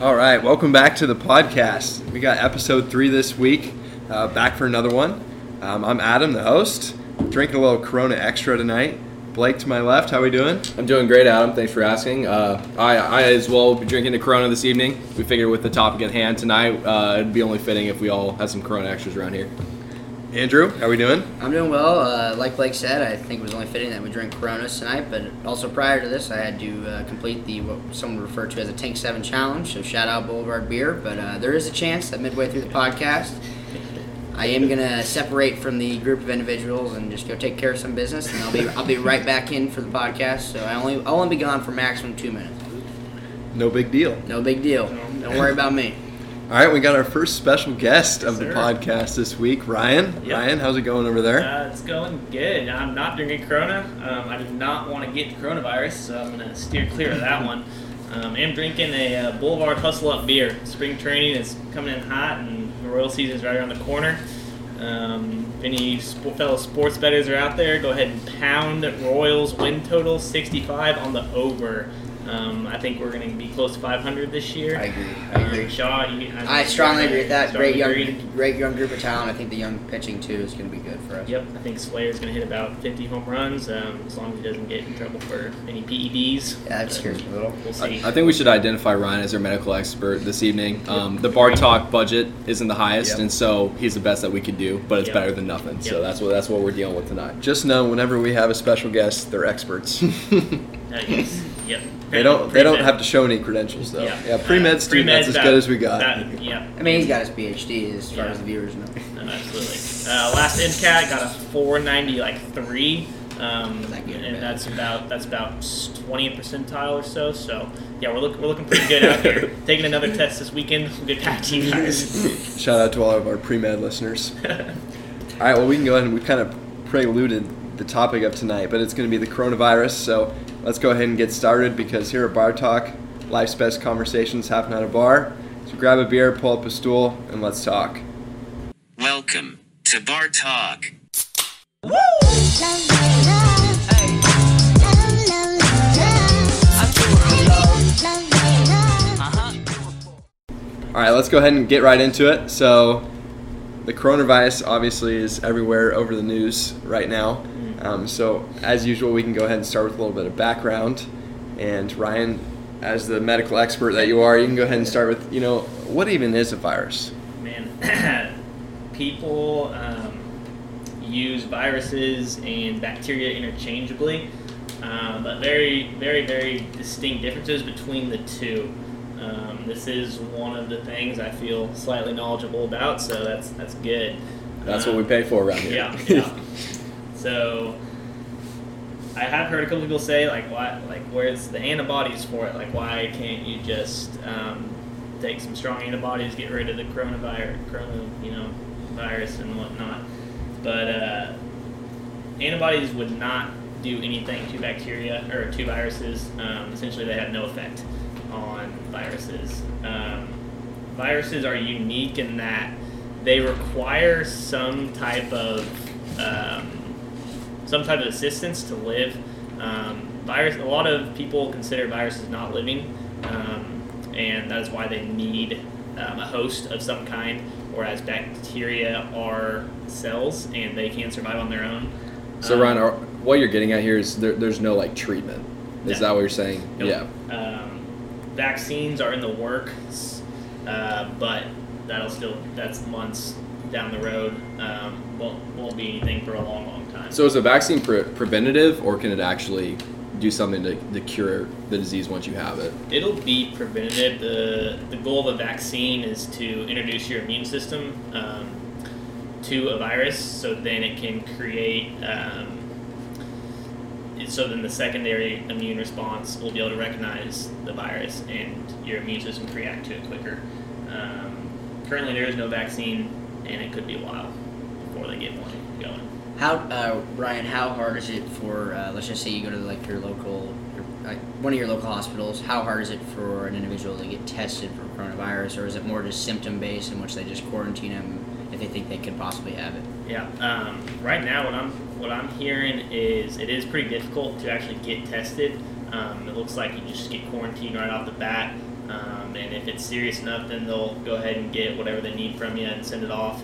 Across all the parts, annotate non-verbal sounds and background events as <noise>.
All right, welcome back to the podcast. We got episode three this week, uh, back for another one. Um, I'm Adam, the host. Drinking a little Corona Extra tonight. Blake to my left, how are we doing? I'm doing great, Adam. Thanks for asking. Uh, I, I as well will be drinking a Corona this evening. We figured with the topic at hand tonight, uh, it'd be only fitting if we all had some Corona extras around here. Andrew, how are we doing? I'm doing well. Uh, like Blake said, I think it was only fitting that we drink Coronas tonight. But also prior to this, I had to uh, complete the what someone referred to as a Tank Seven challenge. So shout out Boulevard Beer. But uh, there is a chance that midway through the podcast, I am gonna separate from the group of individuals and just go take care of some business, and I'll be I'll be right back in for the podcast. So I only I'll only be gone for maximum two minutes. No big deal. No big deal. Don't worry about me. All right, we got our first special guest of the Sir. podcast this week, Ryan. Yep. Ryan, how's it going over there? Uh, it's going good. I'm not drinking Corona. Um, I do not want to get the coronavirus, so I'm going to steer clear of that one. Um, I'm drinking a uh, Boulevard Hustle Up beer. Spring training is coming in hot, and the Royal season is right around the corner. Um, if any sp- fellow sports bettors are out there, go ahead and pound Royals win total 65 on the over. Um, I think we're going to be close to 500 this year. I agree. I agree. Um, Shaw, you, I strongly agree with that. Great young, agree. great young group of talent. I think the young pitching too is going to be good for us. Yep, I think Soler's going to hit about 50 home runs um, as long as he doesn't get in trouble for any PEDs. Yeah, that scares me a little. We'll I, see. I think we should identify Ryan as our medical expert this evening. Um, the Bar Talk budget isn't the highest, Yep. and so he's the best that we could do, but it's Yep. better than nothing. So that's what that's what we're dealing with tonight. Just know whenever we have a special guest, they're experts. <laughs> Uh, yes, yep. They don't they don't have to show any credentials though. Yeah, Yeah, pre med Uh, student, that's as about- good as we got. That, yeah, I mean, he's got his PhD as far Yeah. as the viewers know. <laughs> no, absolutely. Uh, last MCAT got a 490 like three. Um, that good and bad? that's about that's about 20th percentile or so. So yeah, we're looking we're looking pretty good out here. <laughs> Taking another test this weekend. We'll get back to you guys. <laughs> Shout out to all of our pre med listeners. All right, well, we can go ahead and we kind of preluded the topic of tonight, but it's going to be the coronavirus. So let's go ahead and get started because here at Bar Talk, life's best conversations happen at a bar. So grab a beer, pull up a stool, and let's talk. Welcome to Bar Talk. All right, let's go ahead and get right into it. So, the coronavirus obviously is everywhere over the news right now. Um, so, as usual, we can go ahead and start with a little bit of background. And Ryan, as the medical expert that you are, you can go ahead and start with, you know, what even is a virus? Man, <clears throat> people um, use viruses and bacteria interchangeably, uh, but very, very, very distinct differences between the two. Um, this is one of the things I feel slightly knowledgeable about, so that's that's good. That's what Um, we pay for around here. yeah, <laughs> yeah. So I have heard a couple people say like, why, like, where's the antibodies for it? Like, why can't you just um, take some strong antibodies, get rid of the coronavirus, corona, you know, virus and whatnot? But uh, antibodies would not do anything to bacteria or to viruses. Um, essentially, they have no effect on viruses. Um, viruses are unique in that they require some type of um, some type of assistance to live. Um, virus. A lot of people consider viruses not living, um, and that is why they need um, a host of some kind. Whereas bacteria are cells, and they can survive on their own. So Um, Ryan, are, what you're getting at here is there, there's no like treatment. Is No. that what you're saying? Nope. Yeah. Um, vaccines are in the works, uh, but that'll still that's months down the road. Um, won't won't be anything for a long. So is a vaccine pre- preventative, or can it actually do something to, to cure the disease once you have it? It'll be preventative. the The goal of a vaccine is to introduce your immune system um, to a virus, so then it can create. Um, so then the secondary immune response will be able to recognize the virus, and your immune system can react to it quicker. Um, currently, there is no vaccine, and it could be a while before they get one going. How uh, Ryan? How hard is it for? Uh, let's just say you go to like your local, your, one of your local hospitals. How hard is it for an individual to get tested for coronavirus, or is it more just symptom based in which they just quarantine them if they think they could possibly have it? Yeah. Um, right now, what I'm what I'm hearing is it is pretty difficult to actually get tested. Um, it looks like you just get quarantined right off the bat. Um, and if it's serious enough, then they'll go ahead and get whatever they need from you and send it off.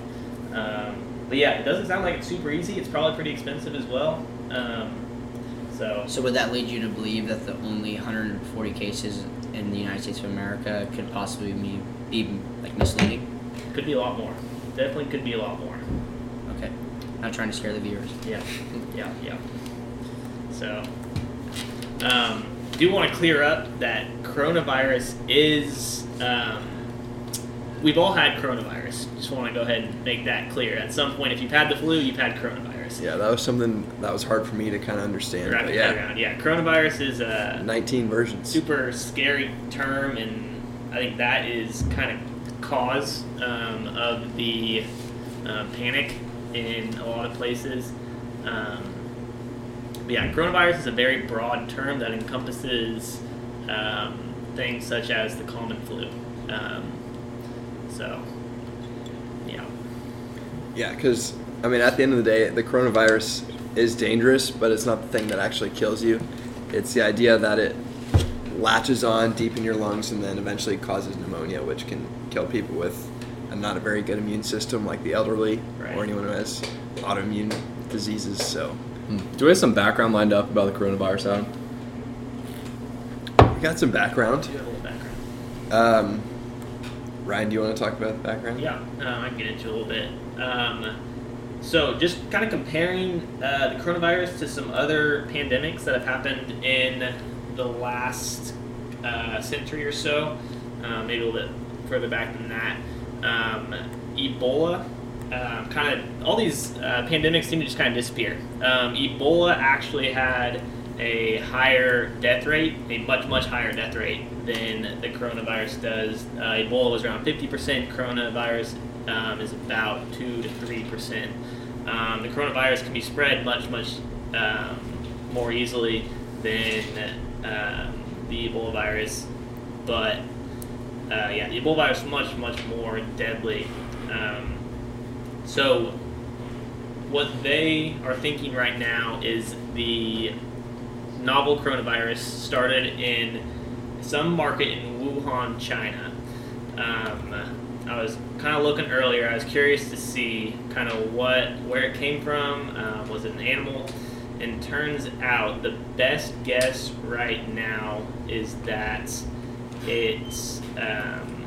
Um, but yeah, it doesn't sound like it's super easy. It's probably pretty expensive as well. Um, so So would that lead you to believe that the only 140 cases in the United States of America could possibly be, be like misleading? could be a lot more. Definitely could be a lot more. Okay, not trying to scare the viewers. Yeah, yeah, yeah. So, um, do want to clear up that coronavirus is. Um, we've all had coronavirus. Just want to go ahead and make that clear. At some point, if you've had the flu, you've had coronavirus. Yeah, that was something that was hard for me to kind of understand. Wrap But your head yeah, around. Yeah, coronavirus is a 19 versions. super scary term, and I think that is kind of cause um, of the uh, panic in a lot of places. Um, but yeah, coronavirus is a very broad term that encompasses um, things such as the common flu. Um, so, yeah. Yeah, because I mean, at the end of the day, the coronavirus is dangerous, but it's not the thing that actually kills you. It's the idea that it latches on deep in your lungs and then eventually causes pneumonia, which can kill people with a not a very good immune system, like the elderly Right. or anyone who has autoimmune diseases. So Do we have some background lined up about the coronavirus, Adam? we got some background. Do you have a little background? Um, Ryan, do you want to talk about the background? Yeah, uh, I can get into a little bit. Um, so, just kind of comparing uh, the coronavirus to some other pandemics that have happened in the last uh, century or so, uh, maybe a little bit further back than that. Um, Ebola, um, kind of all these uh, pandemics seem to just kind of disappear. Um, Ebola actually had a higher death rate, a much much higher death rate than the coronavirus does. Uh, Ebola was around 50%. Coronavirus um, is about two to three percent. Um, the coronavirus can be spread much much um, more easily than um, the Ebola virus, but uh, yeah, the Ebola virus is much much more deadly. Um, so what they are thinking right now is the novel coronavirus started in some market in Wuhan, China. Um, I was kind of looking earlier. I was curious to see kind of what where it came from. Um, was it an animal? And turns out the best guess right now is that it um,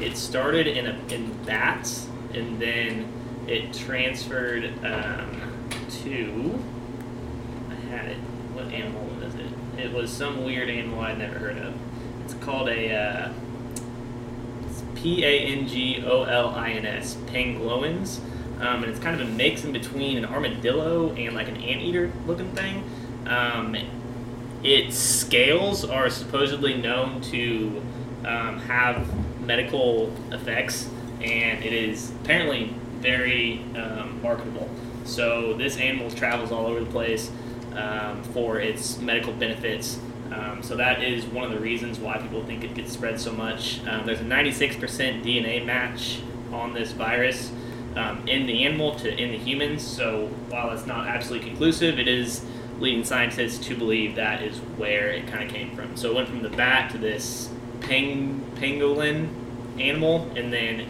it started in a in bats and then it transferred um, to I had it. What animal was it? It was some weird animal I'd never heard of. It's called a uh, P A N G O L I N S, pangolins. Um, and it's kind of a mix in between an armadillo and like an anteater looking thing. Um, its scales are supposedly known to um, have medical effects, and it is apparently very um, marketable. So this animal travels all over the place um, for its medical benefits. Um, so that is one of the reasons why people think it gets spread so much. Um, there's a 96% DNA match on this virus um, in the animal to in the humans. So while it's not absolutely conclusive, it is leading scientists to believe that is where it kind of came from. So it went from the bat to this pang, pangolin animal, and then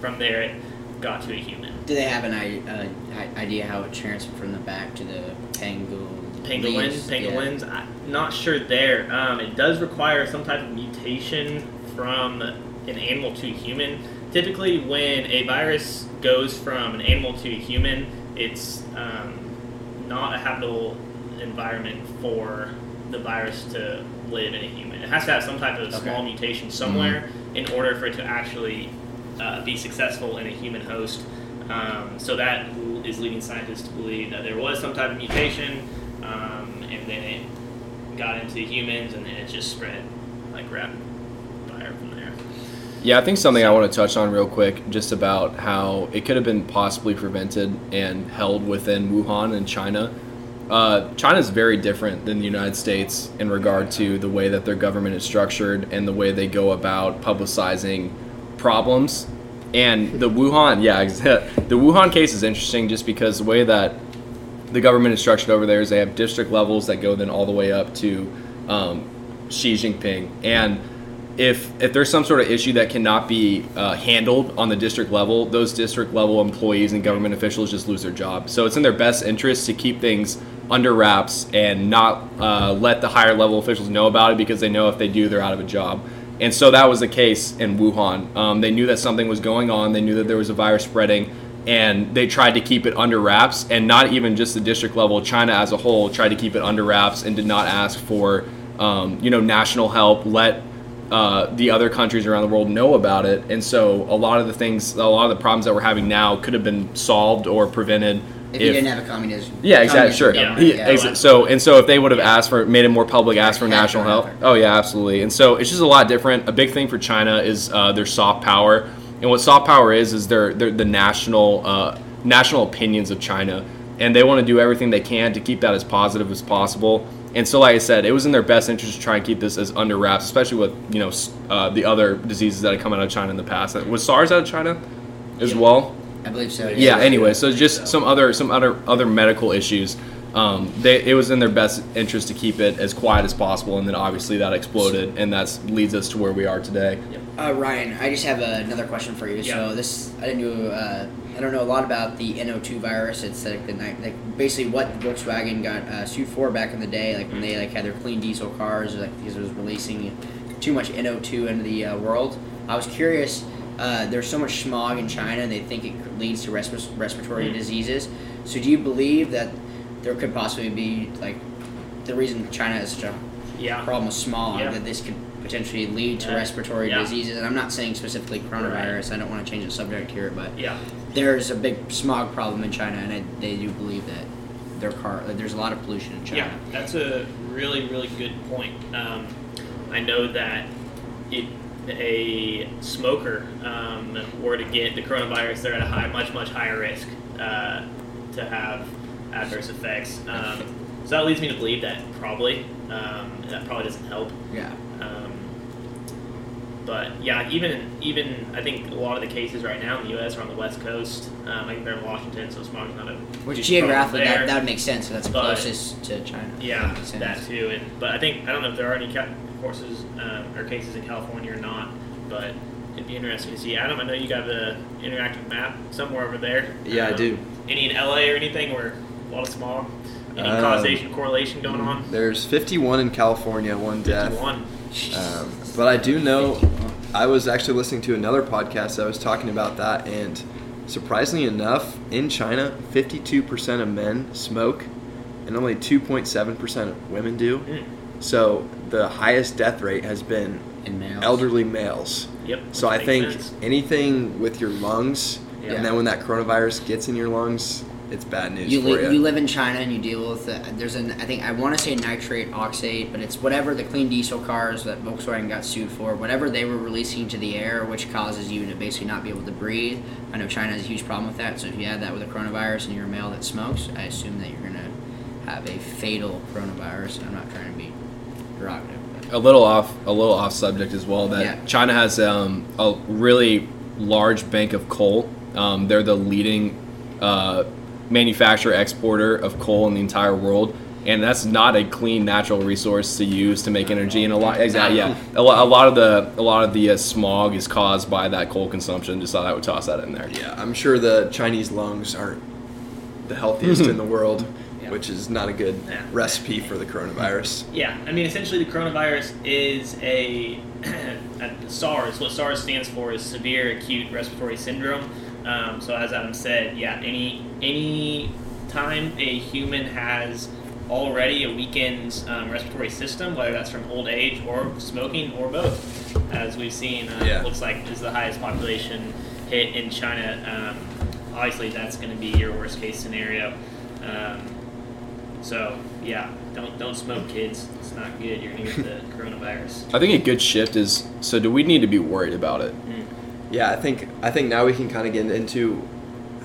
from there it got to a human. Do they have an uh, idea how it transferred from the back to the pangolin? Pangolin, pangolins. I'm not sure there. Um, it does require some type of mutation from an animal to a human. Typically, when a virus goes from an animal to a human, it's um, not a habitable environment for the virus to live in a human. It has to have some type of Okay. small mutation somewhere in order for it to actually uh, be successful in a human host. Um, so that is leading scientists to believe that there was some type of mutation, and then it got into humans, and then it just spread like rapid fire from there. Yeah, I think something I want to touch on real quick, just about how it could have been possibly prevented and held within Wuhan and China. Uh, China is very different than the United States in regard to the way that their government is structured and the way they go about publicizing problems. And the Wuhan, yeah, <laughs> the Wuhan case is interesting just because the way that the government is structured over there is they have district levels that go then all the way up to um, Xi Jinping. And if if there's some sort of issue that cannot be uh, handled on the district level, those district level employees and government officials just lose their job. So it's in their best interest to keep things under wraps and not uh, let the higher level officials know about it because they know if they do, they're out of a job. And so that was the case in Wuhan. Um, they knew that something was going on. They knew that there was a virus spreading, and they tried to keep it under wraps. And not even just the district level, China as a whole tried to keep it under wraps and did not ask for, um, you know, national help. Let uh, the other countries around the world know about it. And so a lot of the things, a lot of the problems that we're having now could have been solved or prevented If, you didn't have a communism. yeah, exactly. Sure. yeah. exa- so and so, if they would have Yeah. asked for, made it more public, asked for national help. Oh yeah, absolutely. And so it's just a lot different. A big thing for China is uh, their soft power, and what soft power is is their, their the national uh, national opinions of China, and they want to do everything they can to keep that as positive as possible. And so, like I said, it was in their best interest to try and keep this as under wraps, especially with you know uh, the other diseases that had come out of China in the past. Was SARS out of China as Yeah. well? I believe so. yeah anyway so just so. some other some other other medical issues um, they, it was in their best interest to keep it as quiet as possible and then obviously that exploded and that leads us to where we are today Uh, Ryan, I just have another question for you. Yeah. So this, I didn't know. Uh, I don't know a lot about the NO2 virus. It's like the night, like basically what Volkswagen got uh, sued for back in the day, like when they like had their clean diesel cars, like because it was releasing too much NO2 into the uh, world. I was curious. Uh, there's so much smog in China, they think it leads to respi- respiratory Mm. diseases. So do you believe that there could possibly be like the reason China has such a Yeah. problem with smog Yeah. that this could potentially lead to respiratory Yeah. diseases. And I'm not saying specifically coronavirus. I don't want to change the subject here, but Yeah. there's a big smog problem in China, and I, they do believe that their car that there's a lot of pollution in China. Yeah, that's a really, really good point. Um, I know that if a smoker um, were to get the coronavirus, they're at a high, much, much higher risk uh, to have adverse effects. Um, so that leads me to believe that probably um, that probably doesn't help. Yeah. But yeah, even even I think a lot of the cases right now in the U.S. are on the West Coast. Um, I think they're in Washington, so smog's not a Which huge geographically that, there. that would make sense. So that's But- closest to China. Yeah, Makes sense. that too. And but I think I don't know if there are any ca- courses um, or cases in California or not, but it'd be interesting to see. Adam, I know you got the interactive map somewhere over there. Yeah, I Um, do. Any in LA or anything where a lot of smog? Any Um, causation correlation going on? There's 51 in California, one death. Fifty-one. Um, but I do know, I was actually listening to another podcast that was talking about that, and surprisingly enough, in China, 52% of men smoke, and only 2.7% of women do. Mm. So the highest death rate has been In males. elderly males. Yep. So I think sense. anything with your lungs, Yeah. and then when that coronavirus gets in your lungs, it's bad news You, for li- you. you live in China and you deal with the, there's an I think I want to say nitrate oxide, but it's whatever the clean diesel cars that Volkswagen got sued for, whatever they were releasing to the air, which causes you to basically not be able to breathe. I know China has a huge problem with that. So if you add that with a coronavirus and you're a male that smokes, I assume that you're gonna have a fatal coronavirus. I'm not trying to be derogative. But. a little off a little off subject as well that Yeah. china has um, a really large bank of coal um, they're the leading uh, manufacturer exporter of coal in the entire world and that's not a clean natural resource to use to make energy and a lot exactly yeah a, lo- a lot of the a lot of the uh, smog is caused by that coal consumption just thought i would toss that in there Yeah, I'm sure the Chinese lungs aren't the healthiest in the <laughs> world, Yeah. which is not a good Yeah. recipe for the coronavirus. Yeah, I mean, essentially, the coronavirus is a, <clears throat> a SARS. What SARS stands for is severe acute respiratory syndrome. Um, so, as Adam said, yeah, any any time a human has already a weakened um, respiratory system, whether that's from old age or smoking or both, as we've seen, uh, Yeah. looks like is the highest population hit in China. Um, obviously, that's going to be your worst case scenario. Um, so yeah, don't don't smoke, kids. It's not good. You're gonna get the <laughs> coronavirus. i think a good shift is so do we need to be worried about it Yeah, I think I think now we can kind of get into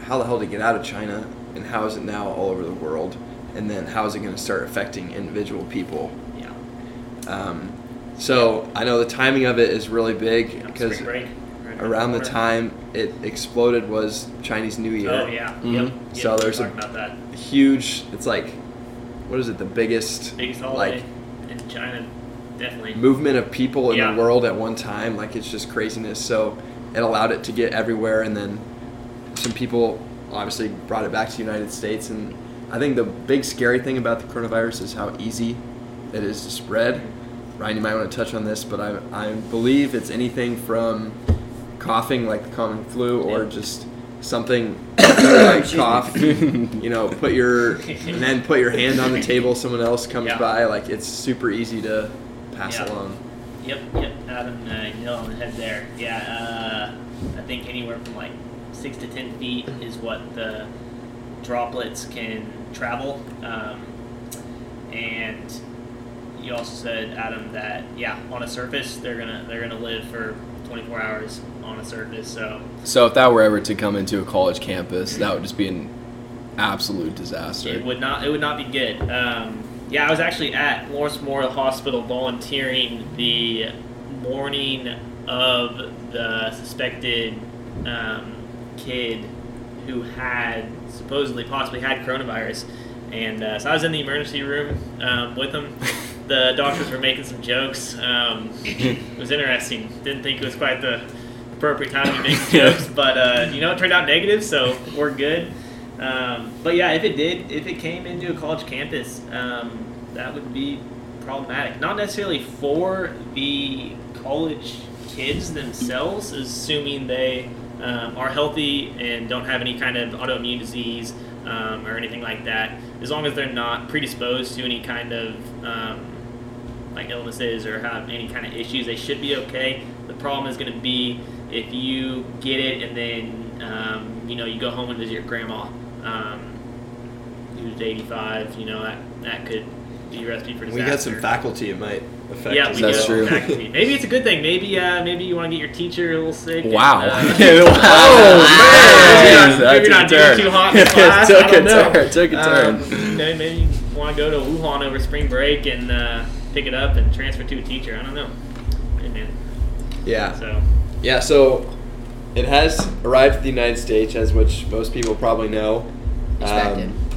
how the hell to get out of China and how is it now all over the world, and then how is it going to start affecting individual people. Yeah. Um, so I know the timing of it is really big because break. right around the corner. time it exploded was Chinese New Year. Oh yeah. Mhm. Yep. Mm-hmm. So there's a- Huge. It's like, what is it? The biggest. biggest holiday like in China. definitely. movement of people in Yeah. the world at one time. Like it's just craziness. So it allowed it to get everywhere, and then some people obviously brought it back to the United States. And I think the big scary thing about the coronavirus is how easy it is to spread. Ryan, you might want to touch on this, but I, I believe it's anything from coughing like the common flu or Yeah. just something <coughs> like cough you know put your <laughs> and then put your hand on the table someone else comes Yeah. by like it's super easy to pass Yeah. along Yep, yep. Adam uh, you hit on the head there. Yeah, uh, I think anywhere from like six to ten feet is what the droplets can travel. Um, and you also said, Adam, that yeah, on a surface they're gonna they're gonna live for 24 hours on a surface. So So if that were ever to come into a college campus, that would just be an absolute disaster. It would not. It would not be good. Um, yeah, I was actually at Lawrence Memorial Hospital volunteering the morning of the suspected um, kid who had supposedly possibly had coronavirus, and uh, so I was in the emergency room um, with him. <laughs> The doctors were making some jokes. Um, <laughs> it was interesting. Didn't think it was quite the appropriate time to make <laughs> jokes, but uh, you know, it turned out negative, so we're good. Um, but yeah, if it did, if it came into a college campus, um, that would be problematic. Not necessarily for the college kids themselves, assuming they um, are healthy and don't have any kind of autoimmune disease um, or anything like that. As long as they're not predisposed to any kind of um, like illnesses or have any kind of issues, they should be okay. The problem is going to be if you get it and then um, you know you go home and visit your grandma um, who's 85. You know that that could be a recipe for disaster. we got some faculty it might affect Yeah, we That's go well. true. faculty. Maybe it's a good thing. Maybe uh, maybe you want to get your teacher a little sick. and, Wow. uh, <laughs> <laughs> oh, Maybe you're not- maybe you're not doing too hot in class. took I don't a know. turn. <laughs> Took a turn. Um, you know, maybe you want to go to Wuhan over spring break and uh, pick it up and transfer to a teacher. I don't know. Hey, yeah So yeah so it has arrived at the united states as which most people probably know Expected. Um,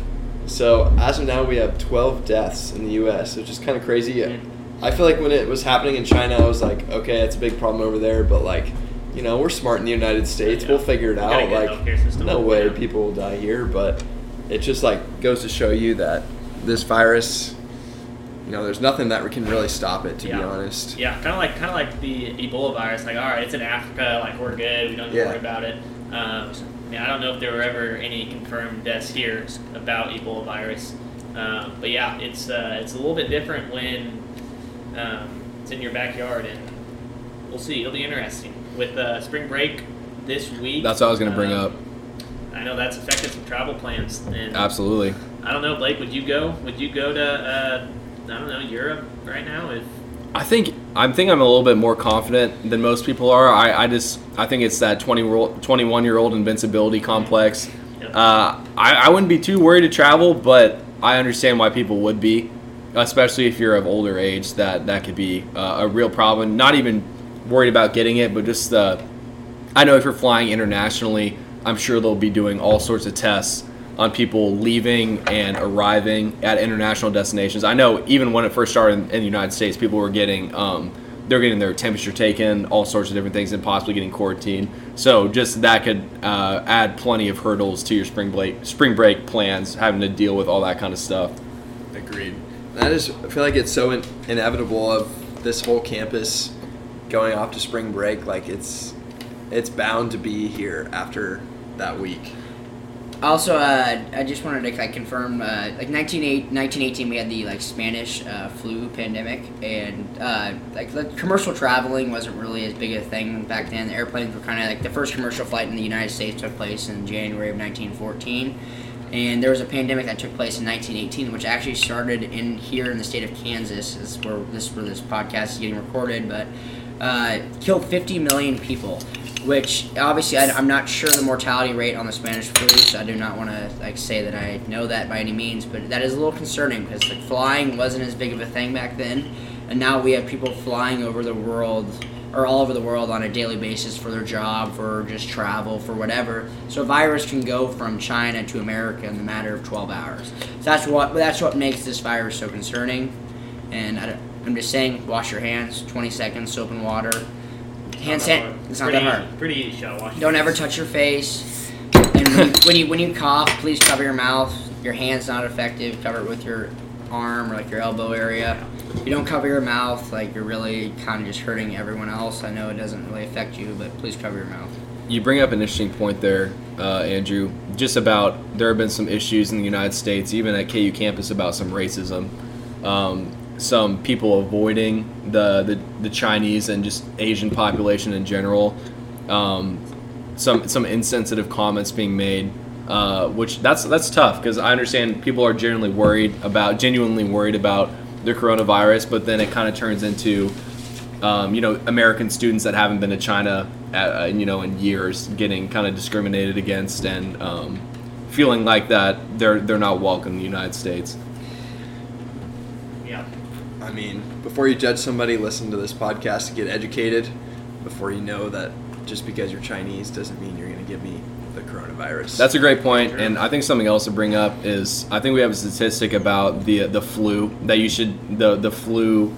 so as of now we have 12 deaths in the us which is kind of crazy Mm. I feel like when it was happening in china i was like okay it's a big problem over there but like you know we're smart in the united states Yeah. we'll figure it We out like no way Yeah. people will die here but it just like goes to show you that this virus you know there's nothing that we can really stop it to be honest yeah, kind of like kind of like the Ebola virus. Like, all right, it's in Africa. Like, we're good. We don't need Yeah. to worry about it. Um, I mean, I don't know if there were ever any confirmed deaths here about Ebola virus. Um, but yeah, it's uh, it's a little bit different when um, it's in your backyard, and we'll see. It'll be interesting with uh, spring break this week. That's what I was gonna bring um, up. I know that's affected some travel plans, and Absolutely. I don't know, Blake. Would you go? Would you go to uh, I don't know Europe right now? If I think I think I'm a little bit more confident than most people are. I, I just I think it's that 20 21 year old invincibility complex. Yep. Uh, I, I wouldn't be too worried to travel, but I understand why people would be, especially if you're of older age. That that could be uh, a real problem. Not even worried about getting it, but just uh, I know if you're flying internationally, I'm sure they'll be doing all sorts of tests on people leaving and arriving at international destinations. I know even when it first started in, in the United States, people were getting um, they're getting their temperature taken, all sorts of different things, and possibly getting quarantined. So just that could uh, add plenty of hurdles to your spring break spring break plans, having to deal with all that kind of stuff. Agreed. I feel like it's so in, inevitable of this whole campus going off to spring break. Like it's, it's bound to be here after that week. Also, uh, I just wanted to like confirm, uh, like 19, 1918, we had the like Spanish uh, flu pandemic, and uh, like the commercial traveling wasn't really as big a thing back then. The airplanes were kind of like the first commercial flight in the United States took place in January of 1914, and there was a pandemic that took place in 1918, which actually started in here in the state of Kansas. Is where this where this podcast is getting recorded, but uh, killed 50 million people which obviously I, am not sure the mortality rate on the Spanish flu, so I do not want to like say that I know that by any means, but that is a little concerning because like flying wasn't as big of a thing back then, and now we have people flying over the world or all over the world on a daily basis for their job, for just travel, for whatever. So a virus can go from China to America in the matter of 12 hours. So that's what that's what makes this virus so concerning, and I, I'm just saying, wash your hands, 20 seconds, soap and water. Hand Not that san- hard. It's not pretty that hard. Easy. Pretty easy shot. Wash Don't ever touch your face. And when you, when you when you cough, please cover your mouth. Your hand's not effective. Cover it with your arm or like your elbow area. If you don't cover your mouth, like you're really kind of just hurting everyone else. I know it doesn't really affect you, but please cover your mouth. You bring up an interesting point there, uh, Andrew. Just about there have been some issues in the United States, even at KU campus, about some racism, um, some people avoiding the, the the Chinese and just Asian population in general, um, some some insensitive comments being made, uh, which that's that's tough because I understand people are generally worried about genuinely worried about the coronavirus, but then it kind of turns into um, you know, American students that haven't been to China, uh, you know, in years, getting kind of discriminated against and um, feeling like that they're they're not welcome in the United States. Yeah. I mean, before you judge somebody, listen to this podcast to get educated. Before you know that just because you're Chinese doesn't mean you're going to give me the coronavirus. That's a great point, and I think something else to bring up is I think we have a statistic about the the flu that you should the the flu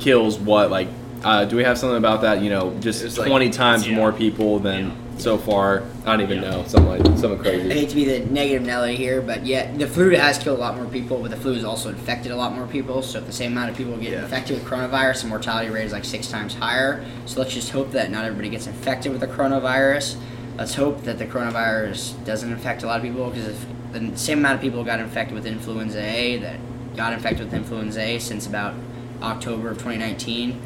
kills what like uh, do we have something about that? You know, just It's like- twenty times yeah. more people than Yeah. so far. I don't even Yeah. know something like something I hate to be the negative Nelly here, but yeah, the flu has killed a lot more people, but the flu has also infected a lot more people. So if the same amount of people get Yeah. infected with coronavirus, the mortality rate is like six times higher. So let's just hope that not everybody gets infected with the coronavirus. Let's hope that the coronavirus doesn't infect a lot of people because if the same amount of people got infected with influenza A that got infected with influenza A since about October of 2019,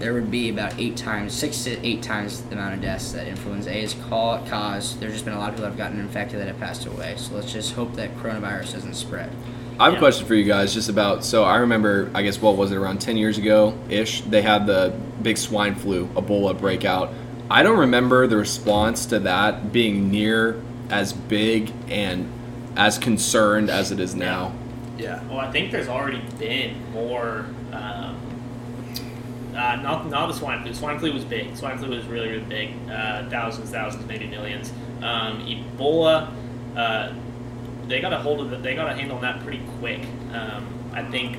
there would be about eight times, six to eight times the amount of deaths that influenza A has caused. There's just been a lot of people that have gotten infected that have passed away. So let's just hope that coronavirus doesn't spread. I have a question for you guys, just about. So I remember, I guess, what was it around ten years ago ish? They had the big swine flu, Ebola breakout. I don't remember the response to that being near as big and as concerned as it is now. yeah. Well, I think there's already been more. Um, uh, not not the swine flu. Swine flu was big. Swine flu was really really big. Uh, thousands, thousands, maybe millions. Um, Ebola, uh, they got a hold of it. They got a handle on that pretty quick. Um, I think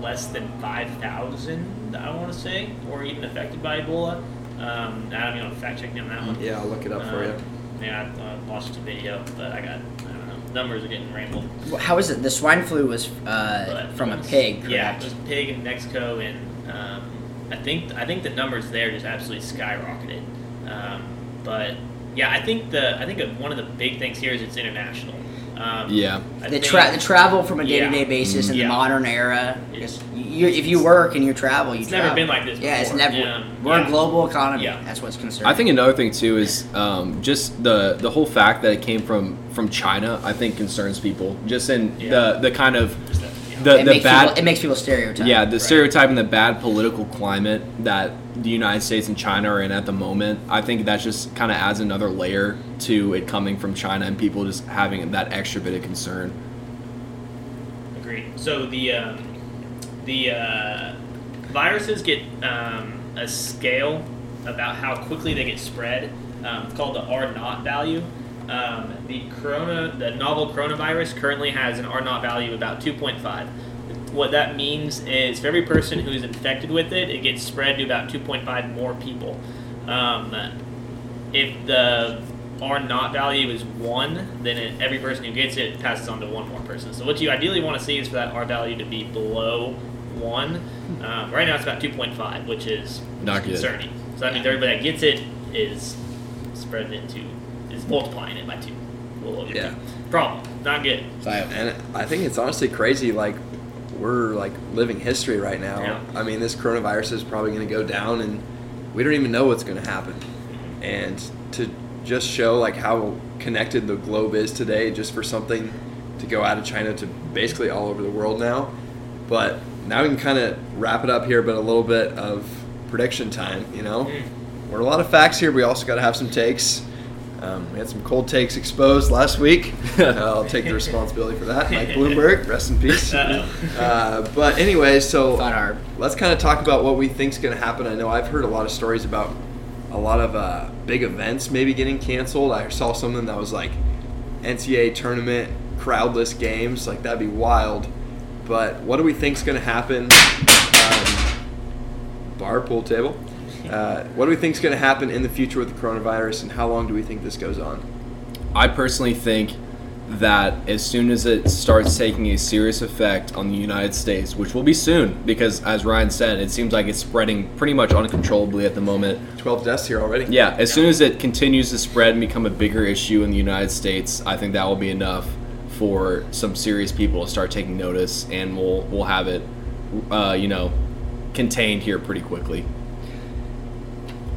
less than five thousand. I want to say, or even affected by Ebola. Um, Adam, you want to fact check me on that one? Yeah, I'll look it up for you. Um, Yeah, I uh, watched the video, but I got I don't know. Numbers are getting rambled. Well, How is it? The swine flu was uh, But from a it was- pig, Yeah, it was pig in Mexico, and um, I think I think the numbers there just absolutely skyrocketed. Um, but yeah, I think the I think one of the big things here is it's international. Um, Yeah. The, think- tra- the travel from a day to day Yeah. basis in Yeah. the modern era. It's- you, if you work and you travel, you It's travel. never been like this Yeah, it's never. Yeah. We're Yeah. a global economy. Yeah. That's what's concerning. I think another thing too is um, just the the whole fact that it came from from China. I think concerns people. Just in Yeah. the the kind of Just that, yeah. The it the makes bad people, it makes people stereotype. Yeah, the Right. stereotype and the bad political climate that the United States and China are in at the moment, I think that just kind of adds another layer to it coming from China and people just having that extra bit of concern. Agreed. So the um, the uh, viruses get um, a scale about how quickly they get spread. Um, it's called the R naught value. Um, the corona, the novel coronavirus, currently has an R naught value of about 2.5. What that means is for every person who's infected with it, it gets spread to about 2.5 more people. Um, if the R naught value is one, then it, every person who gets it passes on to one more person. So what you ideally want to see is for that R value to be below one. Um, right now it's about 2.5, which is Not good. concerning. So that means everybody that gets it is spread it into is multiplying it by two. A Yeah. two. Problem. Not good. So I- And I think it's honestly crazy. Like we're like living history right now. Yeah. I mean, this coronavirus is probably going to go down, and we don't even know what's going to happen. And to just show like how connected the globe is today, just for something to go out of China to basically all over the world now. But now we can kind of wrap it up here, but a little bit of prediction time. You know, Mm. we're a lot of facts here. We also got to have some takes. Um, we had some cold takes exposed last week. <laughs> I'll take the responsibility for that. Mike Bloomberg, rest in peace. Uh-oh. Uh, but anyway, so Fought hard. let's kind of talk about what we think's going to happen. I know I've heard a lot of stories about a lot of uh, big events maybe getting canceled. I saw something that was like NCAA tournament crowdless games. Like that'd be wild. But what do we think's going to happen? Um, bar pool table. Uh, what do we think is going to happen in the future with the coronavirus, and how long do we think this goes on? I personally think that as soon as it starts taking a serious effect on the United States, which will be soon, because as Ryan said, it seems like it's spreading pretty much uncontrollably at the moment. 12 deaths here already. Yeah, as soon as it continues to spread and become a bigger issue in the United States, I think that will be enough for some serious people to start taking notice, and we'll we'll have it, uh, you know, contained here pretty quickly.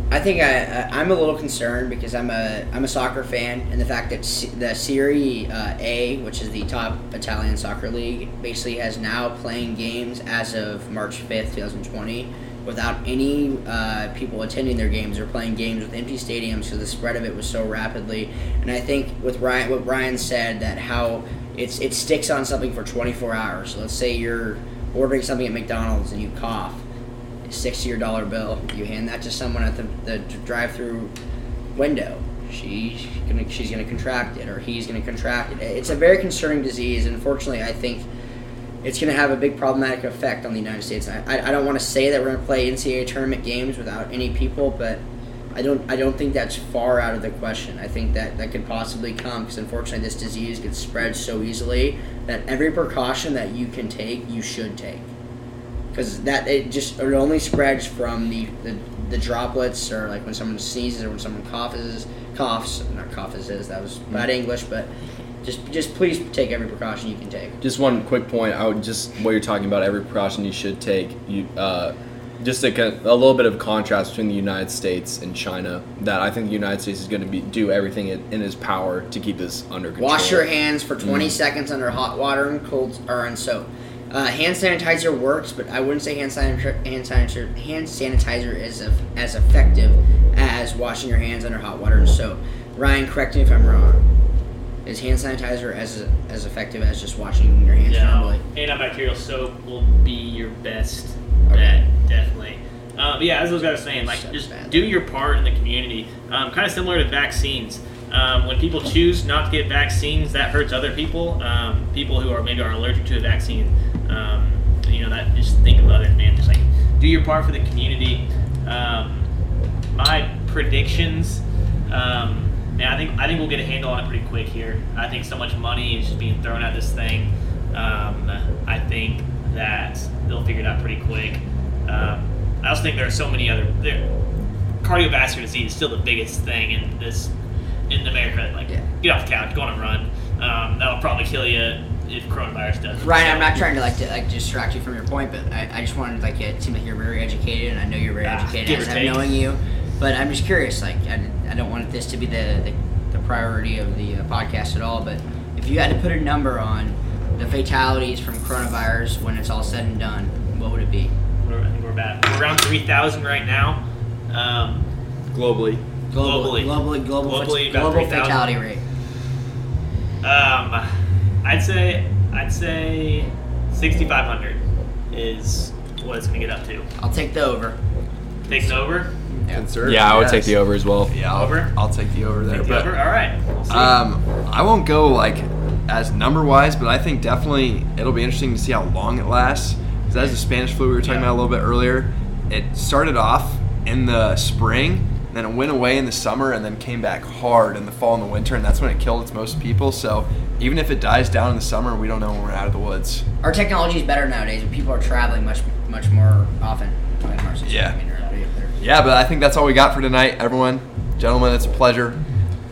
I think I, I'm a little concerned because I'm a I'm a soccer fan, and the fact that C- the Serie uh, A, which is the top Italian soccer league, basically has now playing games as of March fifth, two thousand twenty, without any uh, people attending their games or playing games with empty stadiums because the spread of it was so rapidly. And I think with Ryan, what Ryan said that how it's it sticks on something for twenty four hours. So let's say you're ordering something at McDonald's and you cough sixty or dollar bill. You hand that to someone at the, the drive-through window. She's gonna she's gonna contract it, or he's gonna contract it. It's a very concerning disease, and unfortunately, I think it's gonna have a big problematic effect on the United States. I, I, I don't want to say that we're gonna play NCAA tournament games without any people, but I don't I don't think that's far out of the question. I think that that could possibly come because unfortunately, this disease gets spread so easily that every precaution that you can take, you should take because that it just it only spreads from the, the the droplets or like when someone sneezes or when someone coughs coughs not coughs is that was bad English but just just please take every precaution you can take. Just one quick point. I would just what you're talking about. Every precaution you should take. You uh, just a, a little bit of contrast between the United States and China. That I think the United States is going to be do everything in, in its power to keep this under control. Wash your hands for 20 seconds under hot water and cold or in soap. Uh, hand sanitizer works, but I wouldn't say hand sanitizer hand sanitizer hand sanitizer is eff- as effective as washing your hands under hot water and soap. Ryan, correct me if I'm wrong. Is hand sanitizer as as effective as just washing your hands No, normally? antibacterial soap will be your best bet, definitely. Uh, but yeah, as those guys are saying, like just bad. do your part in the community. Um, kind of similar to vaccines. Um, when people choose not to get vaccines, that hurts other people. Um, people who are maybe are allergic to a vaccine. Um, you know that just think of others, man. Just like do your part for the community. Um, my predictions. Um, man, I think I think we'll get a handle on it pretty quick here. I think so much money is just being thrown at this thing. Um, I think that they'll figure it out pretty quick. I also think there are so many other. There, cardiovascular disease is still the biggest thing in this in America. Like, Yeah. get off the couch, go on a run. Um, that'll probably kill you if coronavirus does. Ryan, So- I'm not trying to like to, like distract you from your point, but I, I just wanted like it seemed like you're very educated, and I know you're very Ah, educated give as or I'm take. knowing you. But I'm just curious. Like I, I don't want this to be the, the, the priority of the uh, podcast at all. But if you had to put a number on the fatalities from coronavirus when it's all said and done, what would it be? We're, I think we're about we're around three thousand right now. Um, Globally. Globally. globally, global, Globally, fat- about global fatality rate. um, I'd say I'd say sixty five hundred is what it's gonna get up to. I'll take the over. Taking over. Conservative, Yeah, I would yes. take the over as well. Yeah, I'll, Over? I'll take the over there. Take the but over. All right. We'll see. Um, I won't go like as number wise, but I think definitely it'll be interesting to see how long it lasts. Because as the Spanish flu we were talking Yeah. about a little bit earlier, it started off in the spring, then it went away in the summer, and then came back hard in the fall and the winter, and that's when it killed its most people. So even if it dies down in the summer, we don't know when we're out of the woods. Our technology is better nowadays, and people are traveling much much more often. Like Marcy said. Yeah. I mean, they're- they're- Yeah, but I think that's all we got for tonight, everyone. Gentlemen, it's a pleasure.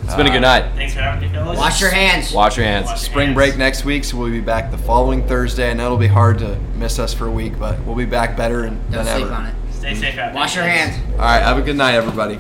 It's been a good Uh, night. Thanks for having me, fellas. Wash your hands. Wash your hands. Wash your Spring hands. break next week, so we'll be back the following Thursday. I know it'll be hard to miss us for a week, but we'll be back better and Don't than sleep ever. on it. Stay safe out there. Wash your hands. All right, have a good night, everybody.